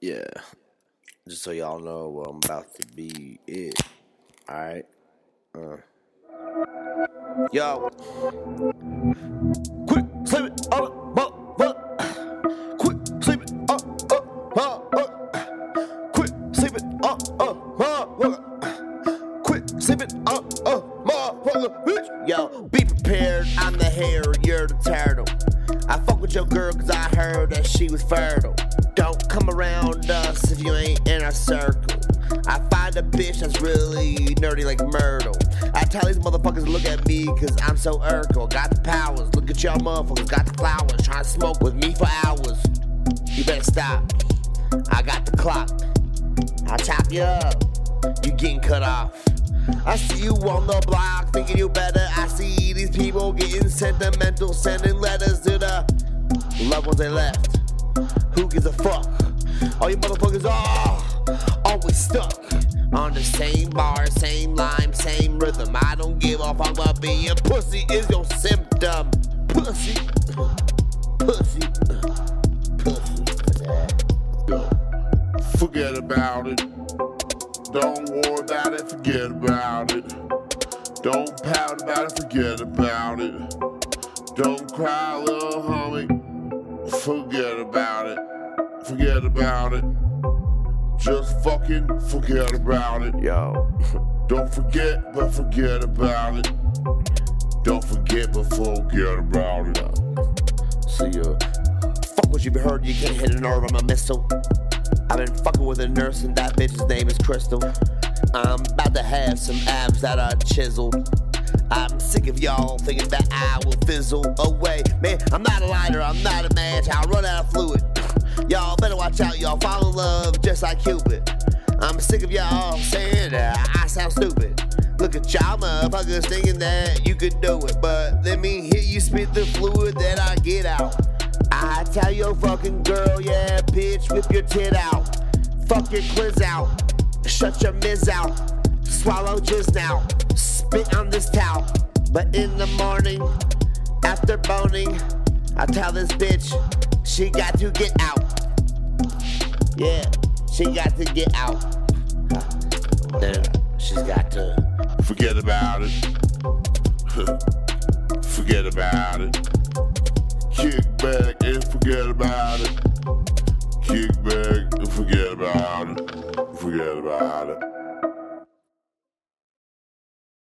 Yeah. Just so y'all know, I'm about to be it. Alright? Uh. Yo. Sleeping on the motherfucker. Quit sleeping on the motherfucker. Quit sleeping on the motherfucker. Quit sleeping on the motherfucker, bitch. Yo, be prepared. I'm the hare, you're the turtle. I fuck with your girl cause I heard that she was fertile. Don't come around us if you ain't in our circle. I find a bitch that's really nerdy like Myrtle. I tell these motherfuckers look at me cause I'm so Urkel. Got the powers, look at y'all motherfuckers, got the flowers. Trying to smoke with me for hours. You better stop. I got the clock. I'll chop you up. You getting cut off. I see you on the block thinking you better. I see these people getting sentimental, sending letters to the loved ones they left. Who gives a fuck? All you motherfuckers are always stuck on the same bar, same line, same rhythm. I don't give a fuck about being pussy is your symptom. Pussy, pussy, pussy. Forget about it. Don't worry about it, forget about it. Don't pout about it, forget about it. Don't cry, little homie. Forget about it. Forget about it. Just fucking forget about it. Yo, Don't forget, but forget about it. Don't forget, but forget about it. see ya. Fuck what you been heard, you can't hit a nerve, I'm a missile. I've been fucking with a nurse and that bitch's name is Crystal. I'm about to have some abs that are chiseled. Y'all thinking that I will fizzle away. Man, I'm not a lighter, I'm not a match, I'll run out of fluid. Y'all better watch out, y'all fall in love just like Cupid. I'm sick of y'all saying that I sound stupid. Look at y'all motherfuckers thinking that you could do it, but let me hear you spit the fluid that I get out. I tell your fucking girl, yeah, bitch, whip your tit out. Fuck your quiz out. Shut your miz out. Swallow jizz now. Spit on this towel. But in the morning, after boning, I tell this bitch she got to get out. Yeah, she got to get out. Then she's got to forget about it. forget about it. Kick back and forget about it. Kick back and forget about it. Forget about it.